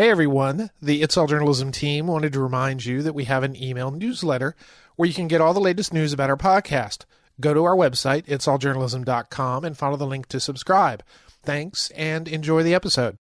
Hey everyone, the It's All Journalism team wanted to remind you that we have an email newsletter where you can get all the latest news about our podcast. Go to our website, itsalljournalism.com, and follow the link to subscribe. Thanks and enjoy the episode.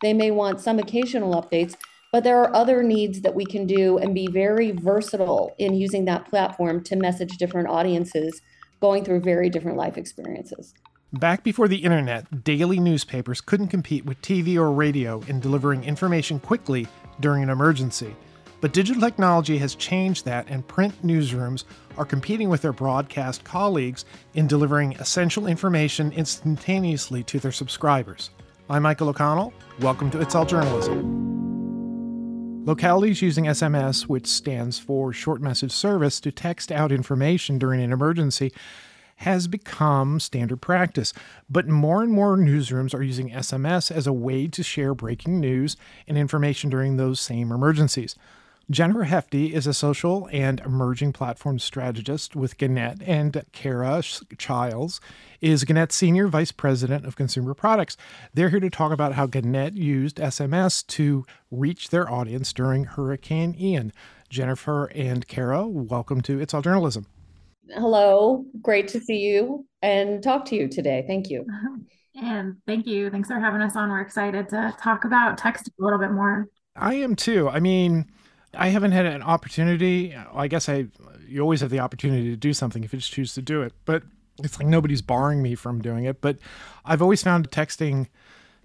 They may want some occasional updates, but there are other needs that we can do and be very versatile in using that platform to message different audiences going through very different life experiences. Back before the internet, daily newspapers couldn't compete with TV or radio in delivering information quickly during an emergency. But digital technology has changed that, and print newsrooms are competing with their broadcast colleagues in delivering essential information instantaneously to their subscribers. I'm Michael O'Connell. Welcome to It's All Journalism. Localities using SMS, which stands for Short Message Service, to text out information during an emergency has become standard practice, but more and more newsrooms are using SMS as a way to share breaking news and information during those same emergencies. Jennifer Hefty is a social and emerging platform strategist with Gannett, and Kara Chiles is Gannett's Senior Vice President of Consumer Products. They're here to talk about how Gannett used SMS to reach their audience during Hurricane Ian. Jennifer and Kara, welcome to It's All Journalism. Hello, great to see you and talk to you today. Thank you. Uh-huh. And thank you. Thanks for having us on. We're excited to talk about text a little bit more. I am too. I mean, I haven't had an opportunity. I guess I you always have the opportunity to do something if you just choose to do it. But it's like nobody's barring me from doing it. But I've always found texting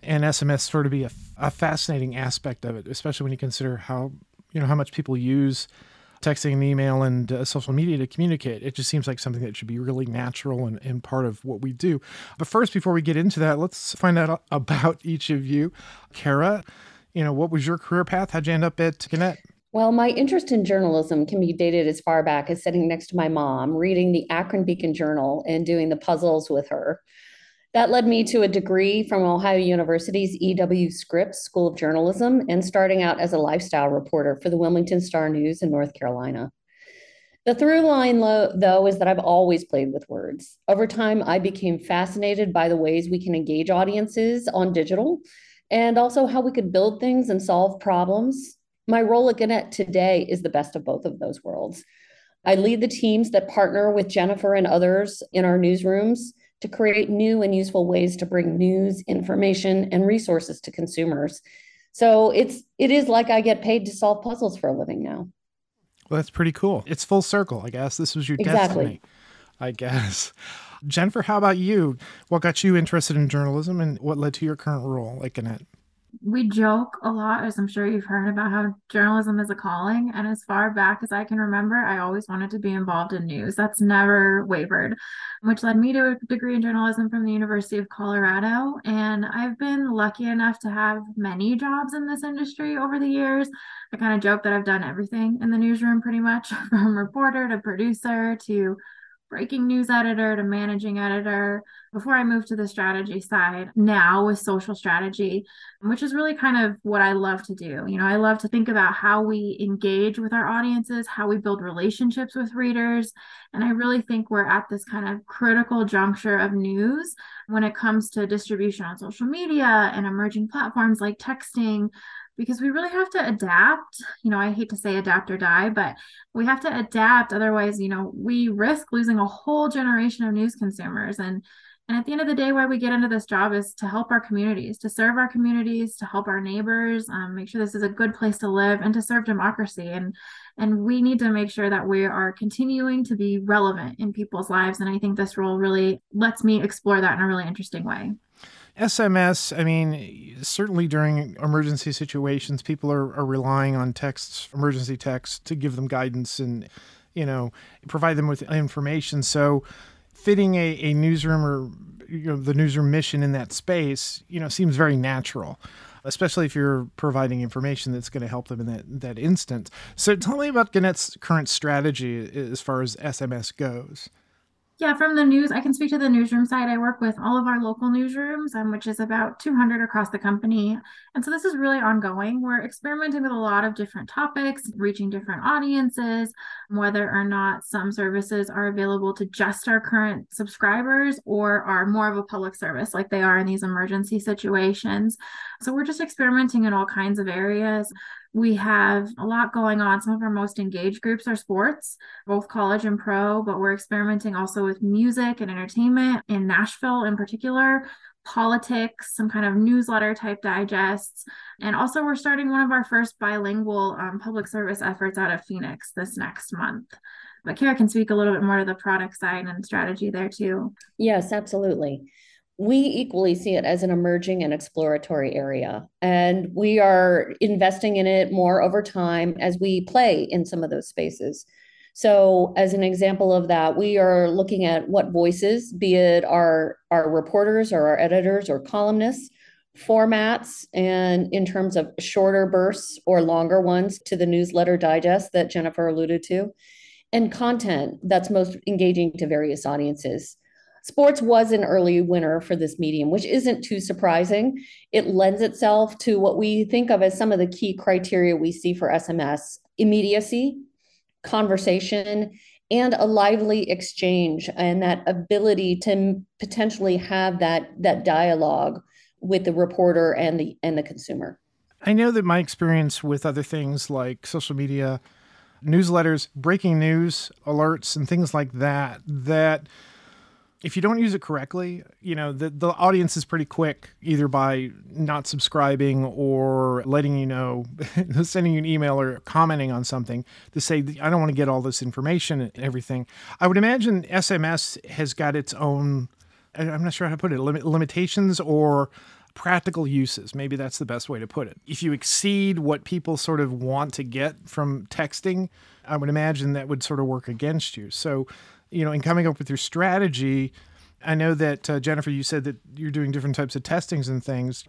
and SMS sort of be a, a fascinating aspect of it, especially when you consider how you know how much people use texting and email and uh, social media to communicate. It just seems like something that should be really natural and, and part of what we do. But first, before we get into that, let's find out about each of you. Kara, you know, what was your career path? How'd you end up at Gannett? Well, my interest in journalism can be dated as far back as sitting next to my mom, reading the Akron Beacon Journal and doing the puzzles with her. That led me to a degree from Ohio University's E.W. Scripps School of Journalism and starting out as a lifestyle reporter for the Wilmington Star News in North Carolina. The through line, though, is that I've always played with words. Over time, I became fascinated by the ways we can engage audiences on digital and also how we could build things and solve problems. My role at Gannett today is the best of both of those worlds. I lead the teams that partner with Jennifer and others in our newsrooms to create new and useful ways to bring news, information, and resources to consumers. So it's it is like I get paid to solve puzzles for a living now. Well, that's pretty cool. It's full circle, I guess. This was your exactly. destiny, I guess. Jennifer, how about you? What got you interested in journalism and what led to your current role at Gannett? We joke a lot, as I'm sure you've heard about how journalism is a calling. And as far back as I can remember, I always wanted to be involved in news. That's never wavered, which led me to a degree in journalism from the University of Colorado. And I've been lucky enough to have many jobs in this industry over the years. I kind of joke that I've done everything in the newsroom pretty much from reporter to producer to breaking news editor to managing editor before I moved to the strategy side now with social strategy, which is really kind of what I love to do. You know, I love to think about how we engage with our audiences, how we build relationships with readers. And I really think we're at this kind of critical juncture of news when it comes to distribution on social media and emerging platforms like texting because we really have to adapt. You know, I hate to say adapt or die, but we have to adapt. Otherwise, you know, we risk losing a whole generation of news consumers. And and at the end of the day, why we get into this job is to help our communities, to serve our communities, to help our neighbors, um, make sure this is a good place to live, and to serve democracy. And and we need to make sure that we are continuing to be relevant in people's lives. And I think this role really lets me explore that in a really interesting way. SMS, I mean, certainly during emergency situations, people are, are relying on texts, emergency texts, to give them guidance and, you know, provide them with information. So fitting a, a newsroom or you know the newsroom mission in that space, you know, seems very natural especially if you're providing information that's going to help them in that that instance. So tell me about Gannett's current strategy as far as SMS goes. Yeah, from the news, I can speak to the newsroom side. I work with all of our local newsrooms, um, which is about 200 across the company. And so this is really ongoing. We're experimenting with a lot of different topics, reaching different audiences, whether or not some services are available to just our current subscribers or are more of a public service like they are in these emergency situations. So we're just experimenting in all kinds of areas. We have a lot going on. Some of our most engaged groups are sports, both college and pro, but we're experimenting also with music and entertainment in Nashville in particular, politics, some kind of newsletter type digests. And also, we're starting one of our first bilingual um, public service efforts out of Phoenix this next month. But Kara can speak a little bit more to the product side and strategy there too. Yes, absolutely we equally see it as an emerging and exploratory area. And we are investing in it more over time as we play in some of those spaces. So, as an example of that, we are looking at what voices, be it our, our reporters or our editors or columnists, formats, and in terms of shorter bursts or longer ones to the newsletter digest that Jennifer alluded to, and content that's most engaging to various audiences. Sports was an early winner for this medium, which isn't too surprising. It lends itself to what we think of as some of the key criteria we see for SMS immediacy, conversation, and a lively exchange, and that ability to potentially have that, that dialogue with the reporter and the and the consumer. I know that my experience with other things like social media, newsletters, breaking news alerts, and things like that, that if you don't use it correctly, you know, the, the audience is pretty quick, either by not subscribing or letting you know, sending you an email or commenting on something to say, I don't want to get all this information and everything. I would imagine SMS has got its own, I'm not sure how to put it, limit, limitations or practical uses. Maybe that's the best way to put it. If you exceed what people sort of want to get from texting, I would imagine that would sort of work against you. So, you know, in coming up with your strategy, I know that uh, Jennifer, you said that you're doing different types of testings and things.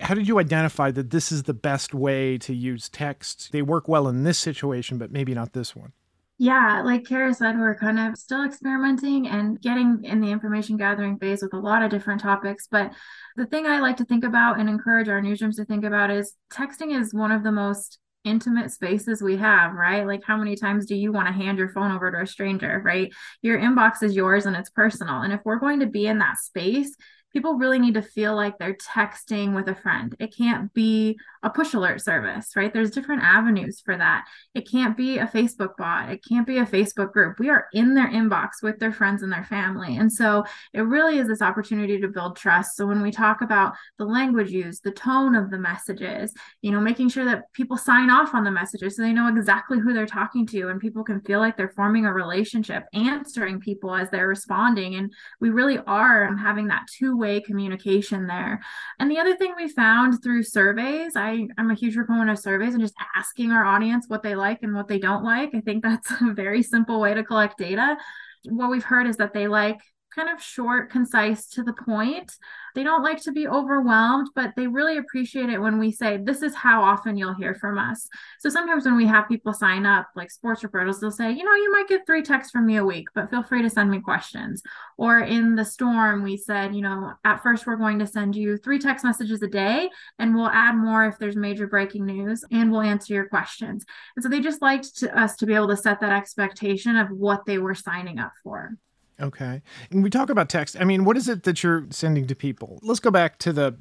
How did you identify that this is the best way to use text? They work well in this situation, but maybe not this one. Yeah, like Kara said, we're kind of still experimenting and getting in the information gathering phase with a lot of different topics. But the thing I like to think about and encourage our newsrooms to think about is texting is one of the most intimate spaces we have, right? Like, how many times do you want to hand your phone over to a stranger, right? Your inbox is yours and it's personal. And if we're going to be in that space, people really need to feel like they're texting with a friend. It can't be a push alert service, right? There's different avenues for that. It can't be a Facebook bot. It can't be a Facebook group. We are in their inbox with their friends and their family. And so it really is this opportunity to build trust. So when we talk about the language used, the tone of the messages, you know, making sure that people sign off on the messages so they know exactly who they're talking to and people can feel like they're forming a relationship, answering people as they're responding. And we really are having that two way communication there. And the other thing we found through surveys, I, I'm a huge proponent of surveys and just asking our audience what they like and what they don't like. I think that's a very simple way to collect data. What we've heard is that they like kind of short, concise, to the point. They don't like to be overwhelmed, but they really appreciate it when we say, This is how often you'll hear from us. So sometimes when we have people sign up, like sports reporters, they'll say, You know, you might get three texts from me a week, but feel free to send me questions. Or in the storm, we said, You know, at first we're going to send you three text messages a day, and we'll add more if there's major breaking news, and we'll answer your questions. And so they just liked to, us to be able to set that expectation of what they were signing up for. Okay. And we talk about text. I mean, what is it that you're sending to people? Let's go back to the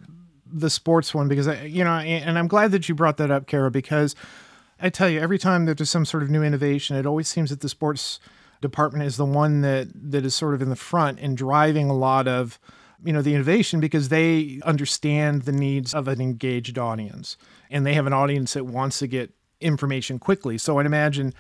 the sports one because I, you know, and I'm glad that you brought that up, Kara, because I tell you, every time that there's some sort of new innovation, it always seems that the sports department is the one that that is sort of in the front and driving a lot of you know the innovation because they understand the needs of an engaged audience and they have an audience that wants to get information quickly so i'd imagine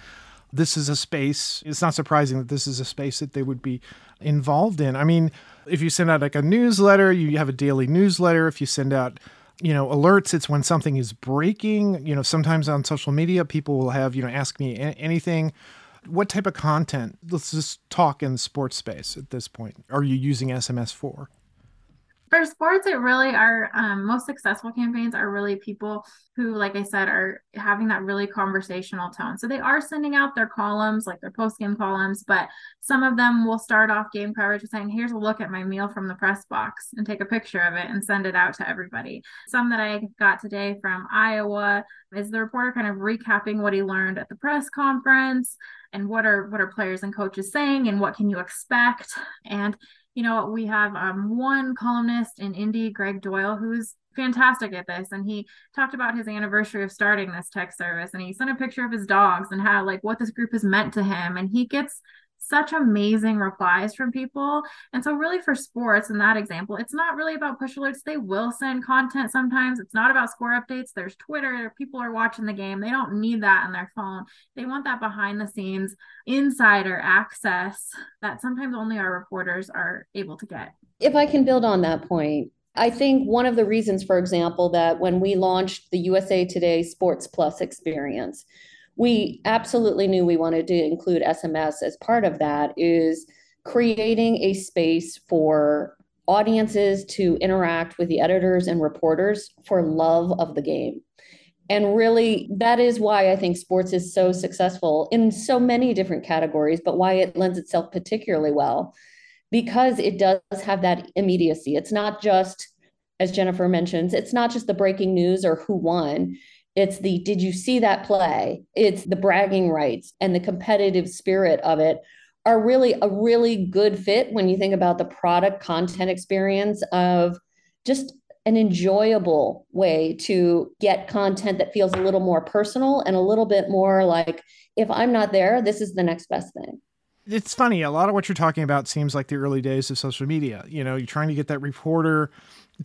this is a space. It's not surprising that this is a space that they would be involved in. I mean, if you send out like a newsletter, you have a daily newsletter. If you send out, you know, alerts, it's when something is breaking. You know, sometimes on social media, people will have, you know, ask me anything. What type of content? Let's just talk in the sports space at this point. Are you using SMS for? For sports it really are um, most successful campaigns are really people who like i said are having that really conversational tone. So they are sending out their columns like their post game columns but some of them will start off game coverage with saying here's a look at my meal from the press box and take a picture of it and send it out to everybody. Some that i got today from iowa is the reporter kind of recapping what he learned at the press conference and what are what are players and coaches saying and what can you expect? And you know, we have um, one columnist in Indy, Gregg Doyel, who's fantastic at this. And he talked about his anniversary of starting this tech service and he sent a picture of his dogs and how, like, what this group has meant to him. And he gets such amazing replies from people. And so, really, for sports, in that example, it's not really about push alerts. They will send content sometimes. It's not about score updates. There's Twitter. People are watching the game. They don't need that on their phone. They want that behind the scenes insider access that sometimes only our reporters are able to get. If I can build on that point, I think one of the reasons, for example, that when we launched the USA Today Sports Plus experience, we absolutely knew we wanted to include SMS as part of that is creating a space for audiences to interact with the editors and reporters for love of the game. And really, that is why I think sports is so successful in so many different categories, but why it lends itself particularly well because it does have that immediacy. It's not just, as Jennifer mentions, it's not just the breaking news or who won. It's the did you see that play? It's the bragging rights and the competitive spirit of it are really a really good fit when you think about the product content experience of just an enjoyable way to get content that feels a little more personal and a little bit more like if I'm not there, this is the next best thing. It's funny. A lot of what you're talking about seems like the early days of social media. You know, you're trying to get that reporter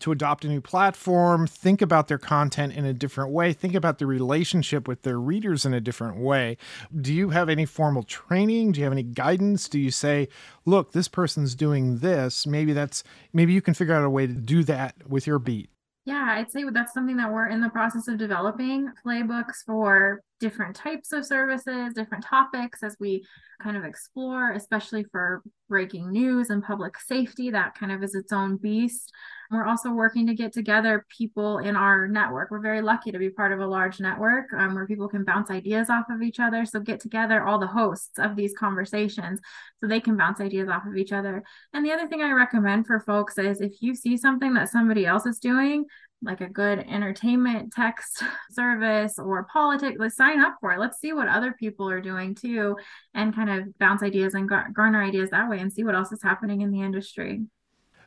to adopt a new platform, think about their content in a different way, think about the relationship with their readers in a different way. Do you have any formal training? Do you have any guidance? Do you say, look, this person's doing this? Maybe that's maybe you can figure out a way to do that with your beat. Yeah, I'd say that's something that we're in the process of developing playbooks for different types of services, different topics as we kind of explore, especially for breaking news and public safety. That kind of is its own beast. We're also working to get together people in our network. We're very lucky to be part of a large network um, where people can bounce ideas off of each other. So get together all the hosts of these conversations so they can bounce ideas off of each other. And the other thing I recommend for folks is if you see something that somebody else is doing, like a good entertainment text service or politics, let's sign up for it. Let's see what other people are doing too and kind of bounce ideas and garner ideas that way and see what else is happening in the industry.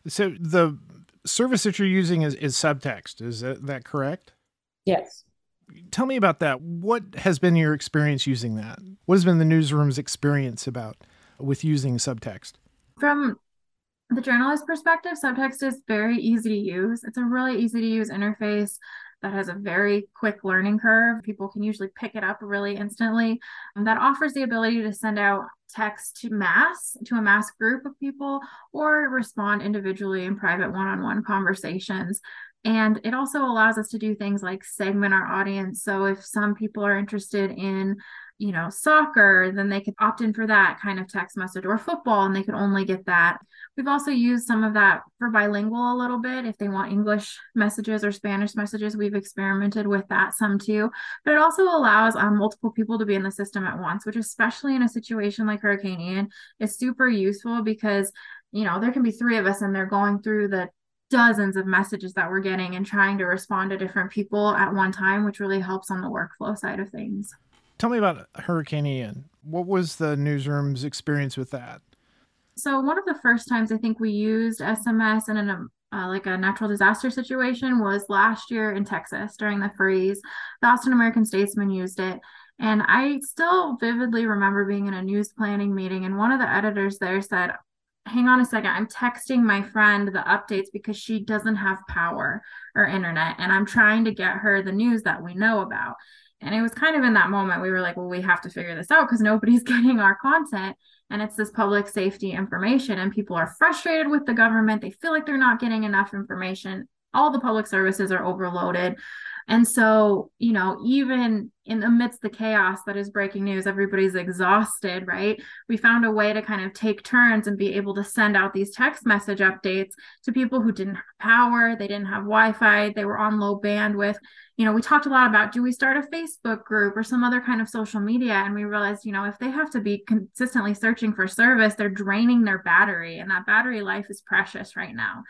So the service that you're using is, is subtext. Is that, that correct? Yes. Tell me about that. What has been your experience using that? What has been the newsroom's experience about with using subtext? From the journalist perspective, subtext is very easy to use. It's a really easy to use interface that has a very quick learning curve. People can usually pick it up really instantly. And that offers the ability to send out text to mass, to a mass group of people, or respond individually in private one on one conversations. And it also allows us to do things like segment our audience. So if some people are interested in you know, soccer, then they could opt in for that kind of text message or football and they could only get that. We've also used some of that for bilingual a little bit. If they want English messages or Spanish messages, we've experimented with that some too. But it also allows um, multiple people to be in the system at once, which, especially in a situation like Hurricane Ian, is super useful because, you know, there can be three of us and they're going through the dozens of messages that we're getting and trying to respond to different people at one time, which really helps on the workflow side of things. Tell me about Hurricane Ian. What was the newsroom's experience with that? So one of the first times I think we used SMS in uh, like a natural disaster situation was last year in Texas during the freeze. The Austin American Statesman used it. And I still vividly remember being in a news planning meeting, and one of the editors there said, Hang on a second, I'm texting my friend the updates because she doesn't have power or internet, and I'm trying to get her the news that we know about. And it was kind of in that moment we were like, well, we have to figure this out because nobody's getting our content. And it's this public safety information, and people are frustrated with the government. They feel like they're not getting enough information. All the public services are overloaded. And so, you know, even in amidst the chaos that is breaking news, everybody's exhausted, right? We found a way to kind of take turns and be able to send out these text message updates to people who didn't have power, they didn't have Wi Fi, they were on low bandwidth. You know, we talked a lot about do we start a Facebook group or some other kind of social media? And we realized, you know, if they have to be consistently searching for service, they're draining their battery, and that battery life is precious right now.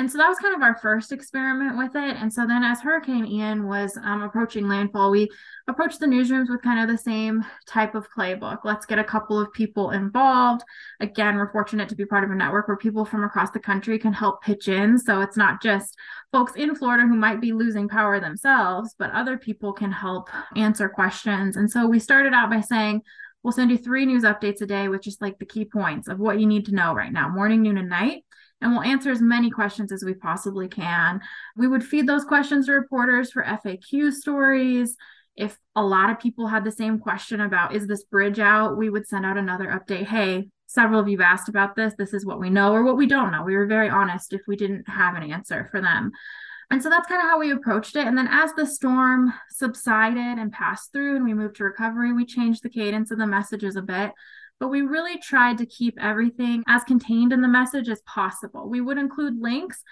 And so that was kind of our first experiment with it. And so then, as Hurricane Ian was um, approaching landfall, we approached the newsrooms with kind of the same type of playbook. Let's get a couple of people involved. Again, we're fortunate to be part of a network where people from across the country can help pitch in. So it's not just folks in Florida who might be losing power themselves, but other people can help answer questions. And so we started out by saying, We'll send you three news updates a day with just like the key points of what you need to know right now, morning, noon, and night and we'll answer as many questions as we possibly can. We would feed those questions to reporters for FAQ stories. If a lot of people had the same question about, is this bridge out? We would send out another update. Hey, several of you asked about this. This is what we know or what we don't know. We were very honest if we didn't have an answer for them. And so that's kind of how we approached it. And then as the storm subsided and passed through and we moved to recovery, we changed the cadence of the messages a bit but we really tried to keep everything as contained in the message as possible. We would include links,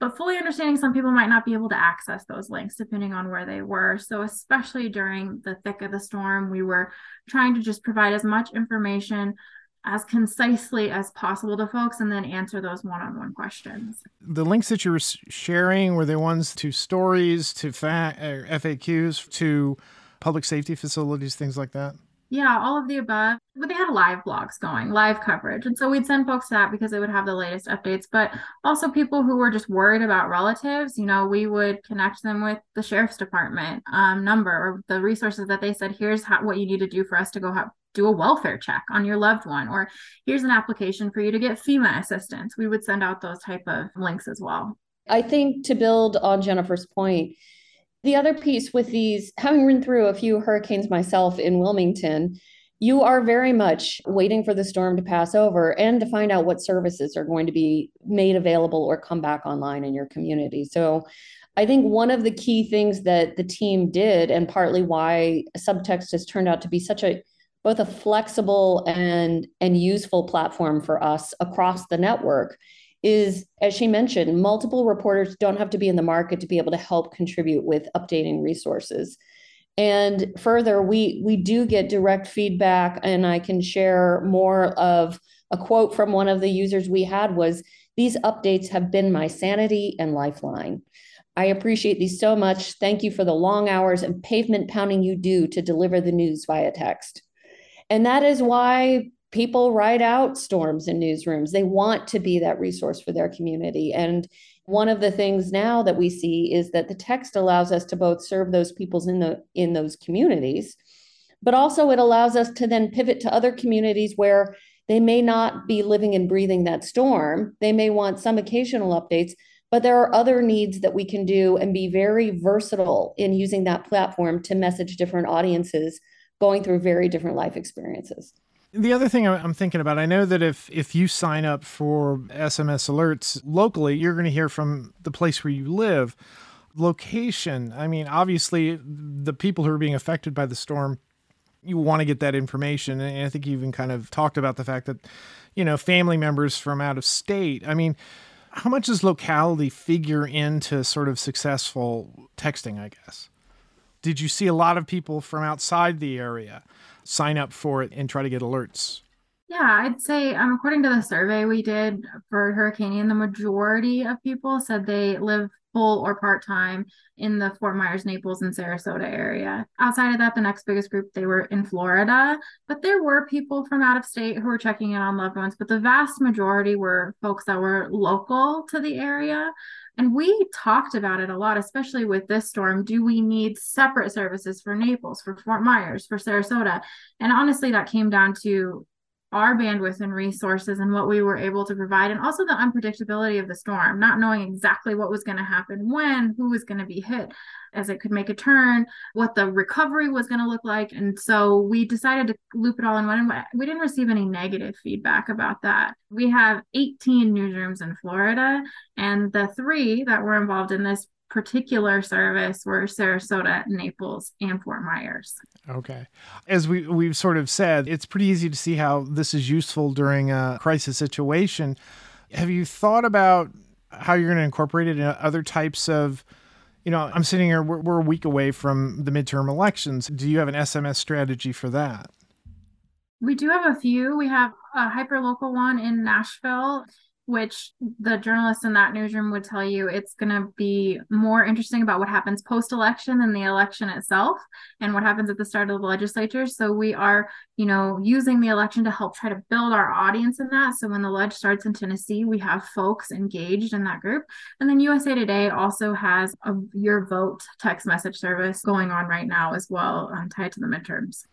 but fully understanding some people might not be able to access those links depending on where they were. So, especially during the thick of the storm, we were trying to just provide as much information as concisely as possible to folks and then answer those one-on-one questions. The links that you were sharing were the ones to stories, to fa- er, FAQs, to public safety facilities, things like that. Yeah, all of the above. But they had live blogs going, live coverage. And so we'd send folks that because they would have the latest updates. But also people who were just worried about relatives, you know, we would connect them with the sheriff's department um, number or the resources that they said, here's how, what you need to do for us to go have, do a welfare check on your loved one, or here's an application for you to get FEMA assistance. We would send out those type of links as well. I think to build on Jennifer's point, the other piece with these, having run through a few hurricanes myself in Wilmington, you are very much waiting for the storm to pass over and to find out what services are going to be made available or come back online in your community. So I think one of the key things that the team did, and partly why Subtext has turned out to be such a both a flexible and and useful platform for us across the network is, as she mentioned, multiple reporters don't have to be in the market to be able to help contribute with updating resources. And further, we we do get direct feedback, and I can share more of a quote from one of the users we had was these updates have been my sanity and lifeline. I appreciate these so much. Thank you for the long hours and pavement pounding you do to deliver the news via text. And that is why people ride out storms in newsrooms. They want to be that resource for their community. And one of the things now that we see is that the text allows us to both serve those peoples in the in those communities, but also it allows us to then pivot to other communities where they may not be living and breathing that storm. They may want some occasional updates, but there are other needs that we can do and be very versatile in using that platform to message different audiences going through very different life experiences. The other thing I'm thinking about, I know that if if you sign up for SMS alerts locally, you're going to hear from the place where you live. Location, I mean, obviously, the people who are being affected by the storm, you want to get that information. And I think you even kind of talked about the fact that, you know, family members from out of state. I mean, how much does locality figure into sort of successful texting, I guess? Did you see a lot of people from outside the area? sign up for it and try to get alerts? Yeah, I'd say um, according to the survey we did for Hurricane, Ian, the majority of people said they live full or part time in the Fort Myers, Naples, and Sarasota area. Outside of that, the next biggest group they were in Florida, but there were people from out of state who were checking in on loved ones. But the vast majority were folks that were local to the area. And we talked about it a lot, especially with this storm. Do we need separate services for Naples, for Fort Myers, for Sarasota? And honestly, that came down to our bandwidth and resources and what we were able to provide, and also the unpredictability of the storm, not knowing exactly what was going to happen when, who was going to be hit as it could make a turn, what the recovery was going to look like. And so we decided to loop it all in one. We didn't receive any negative feedback about that. We have 18 newsrooms in Florida, and the three that were involved in this particular service were Sarasota, Naples, and Fort Myers. Okay. As we, we've sort of said, it's pretty easy to see how this is useful during a crisis situation. Have you thought about how you're going to incorporate it in other types of you know, I'm sitting here, we're, we're a week away from the midterm elections. Do you have an SMS strategy for that? We do have a few. We have a hyper local one in Nashville which the journalists in that newsroom would tell you it's going to be more interesting about what happens post election than the election itself and what happens at the start of the legislature. So we are, you know, using the election to help try to build our audience in that. So when the ledge starts in Tennessee, we have folks engaged in that group. And then USA Today also has a your vote text message service going on right now as well, um, tied to the midterms.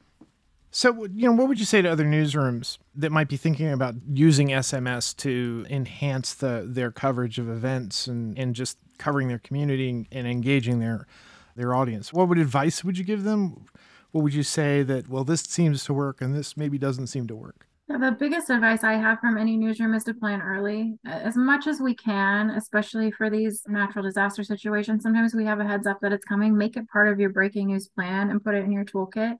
So, you know, what would you say to other newsrooms that might be thinking about using SMS to enhance the their coverage of events and, and just covering their community and engaging their their audience? What would advice would you give them? What would you say that well, this seems to work and this maybe doesn't seem to work? The biggest advice I have from any newsroom is to plan early as much as we can, especially for these natural disaster situations. Sometimes we have a heads up that it's coming. Make it part of your breaking news plan and put it in your toolkit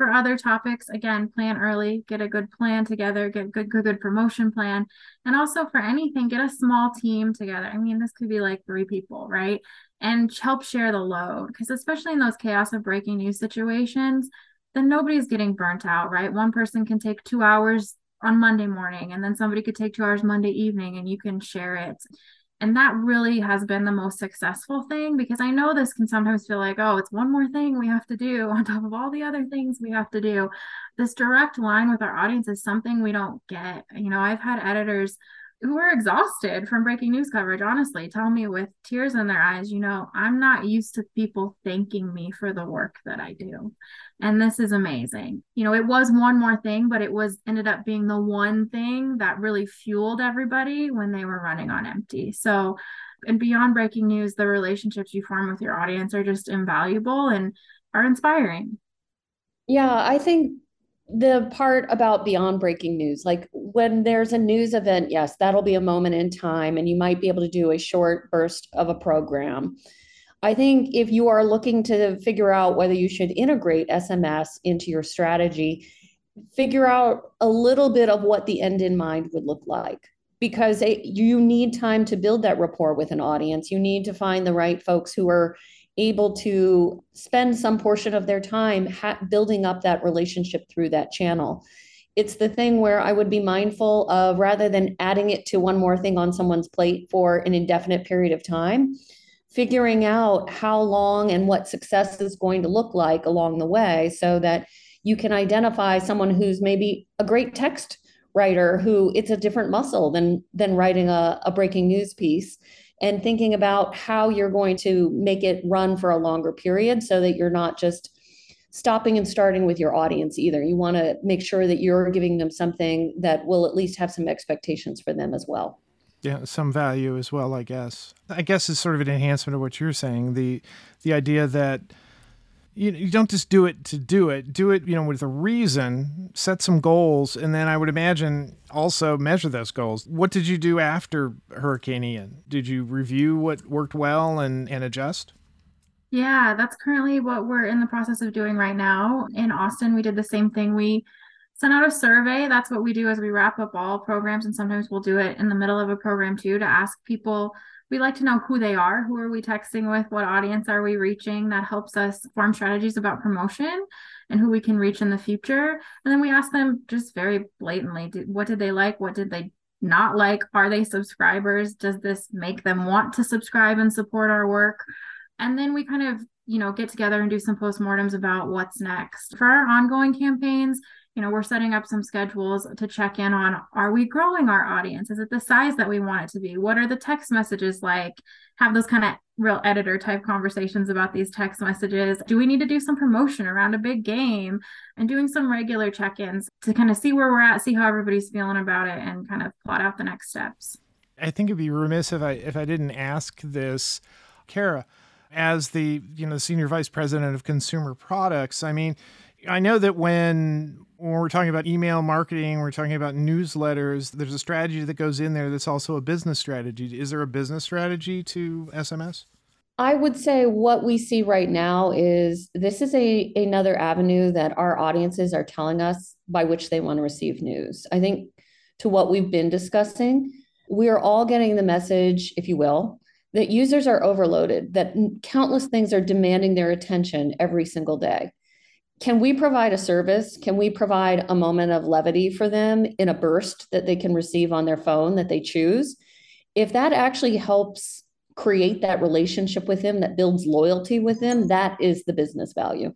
for other topics. Again plan early get a good plan together get good good good promotion plan. And also for anything get a small team together. I mean this could be like three people right? And help share the load because especially in those chaos of breaking news situations then nobody's getting burnt out right? One person can take two hours on monday morning and then somebody could take two hours monday evening and you can share it and that really has been the most successful thing because I know this can sometimes feel like, oh, it's one more thing we have to do on top of all the other things we have to do. This direct line with our audience is something we don't get. You know, I've had editors who are exhausted from breaking news coverage, honestly, tell me with tears in their eyes, you know, I'm not used to people thanking me for the work that I do. And this is amazing. You know, it was one more thing, but it was ended up being the one thing that really fueled everybody when they were running on empty. So, and beyond breaking news, the relationships you form with your audience are just invaluable and are inspiring. Yeah, I think the part about beyond breaking news like when there's a news event yes that'll be a moment in time and you might be able to do a short burst of a program. I think if you are looking to figure out whether you should integrate sms into your strategy figure out a little bit of what the end in mind would look like because it, you need time to build that rapport with an audience. You need to find the right folks who are able to spend some portion of their time ha- building up that relationship through that channel. It's the thing where I would be mindful of rather than adding it to one more thing on someone's plate for an indefinite period of time, figuring out how long and what success is going to look like along the way so that you can identify someone who's maybe a great text writer who it's a different muscle than than writing a, a breaking news piece and thinking about how you're going to make it run for a longer period so that you're not just stopping and starting with your audience either. You want to make sure that you're giving them something that will at least have some expectations for them as well. Yeah, some value as well, I guess. I guess it's sort of an enhancement of what you're saying. The the idea that you, you don't just do it to do it. Do it you know with a reason set some goals and then i would imagine also measure those goals. What did you do after hurricane ian? Did you review what worked well and, and adjust? Yeah that's currently what we're in the process of doing right now. In austin we did the same thing. We sent out a survey. That's what we do as we wrap up all programs and sometimes we'll do it in the middle of a program too to ask people we like to know who they are. Who are we texting with? What audience are we reaching? That helps us form strategies about promotion and who we can reach in the future. And then we ask them just very blatantly what did they like? What did they not like? Are they subscribers? Does this make them want to subscribe and support our work? And then we kind of you know get together and do some postmortems about what's next. For our ongoing campaigns you know, we're setting up some schedules to check in on are we growing our audience? Is it the size that we want it to be? What are the text messages like? Have those kind of real editor type conversations about these text messages. Do we need to do some promotion around a big game and doing some regular check ins to kind of see where we're at, see how everybody's feeling about it, and kind of plot out the next steps? I think it'd be remiss if I if I didn't ask this, Kara, as the you know senior vice president of consumer products. I mean, I know that when when we're talking about email marketing, we're talking about newsletters, there's a strategy that goes in there that's also a business strategy. Is there a business strategy to SMS? I would say what we see right now is this is a another avenue that our audiences are telling us by which they want to receive news. I think to what we've been discussing, we are all getting the message, if you will, that users are overloaded, that countless things are demanding their attention every single day can we provide a service? Can we provide a moment of levity for them in a burst that they can receive on their phone that they choose? If that actually helps create that relationship with them that builds loyalty with them, that is the business value.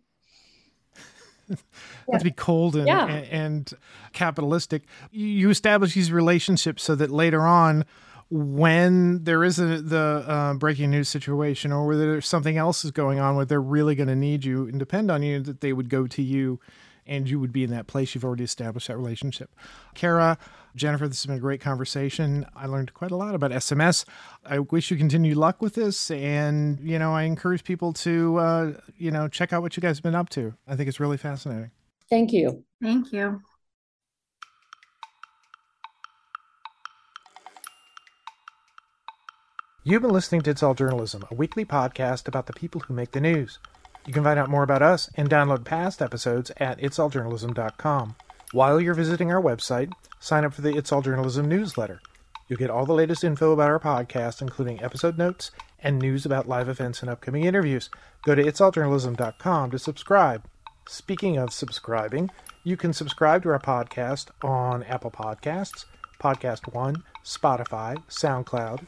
Not to be cold and, yeah. and, and capitalistic. You establish these relationships so that later on, when there is a, the uh, breaking news situation or whether there's something else is going on where they're really going to need you and depend on you, that they would go to you and you would be in that place. You've already established that relationship. Kara, Jennifer, this has been a great conversation. I learned quite a lot about SMS. I wish you continued luck with this. And, you know, I encourage people to, uh, you know, check out what you guys have been up to. I think it's really fascinating. Thank you. Thank you. You've been listening to It's All Journalism, a weekly podcast about the people who make the news. You can find out more about us and download past episodes at itsalljournalism.com. While you're visiting our website, sign up for the It's All Journalism newsletter. You'll get all the latest info about our podcast, including episode notes and news about live events and upcoming interviews. Go to itsalljournalism.com to subscribe. Speaking of subscribing, you can subscribe to our podcast on Apple Podcasts, Podcast One, Spotify, SoundCloud,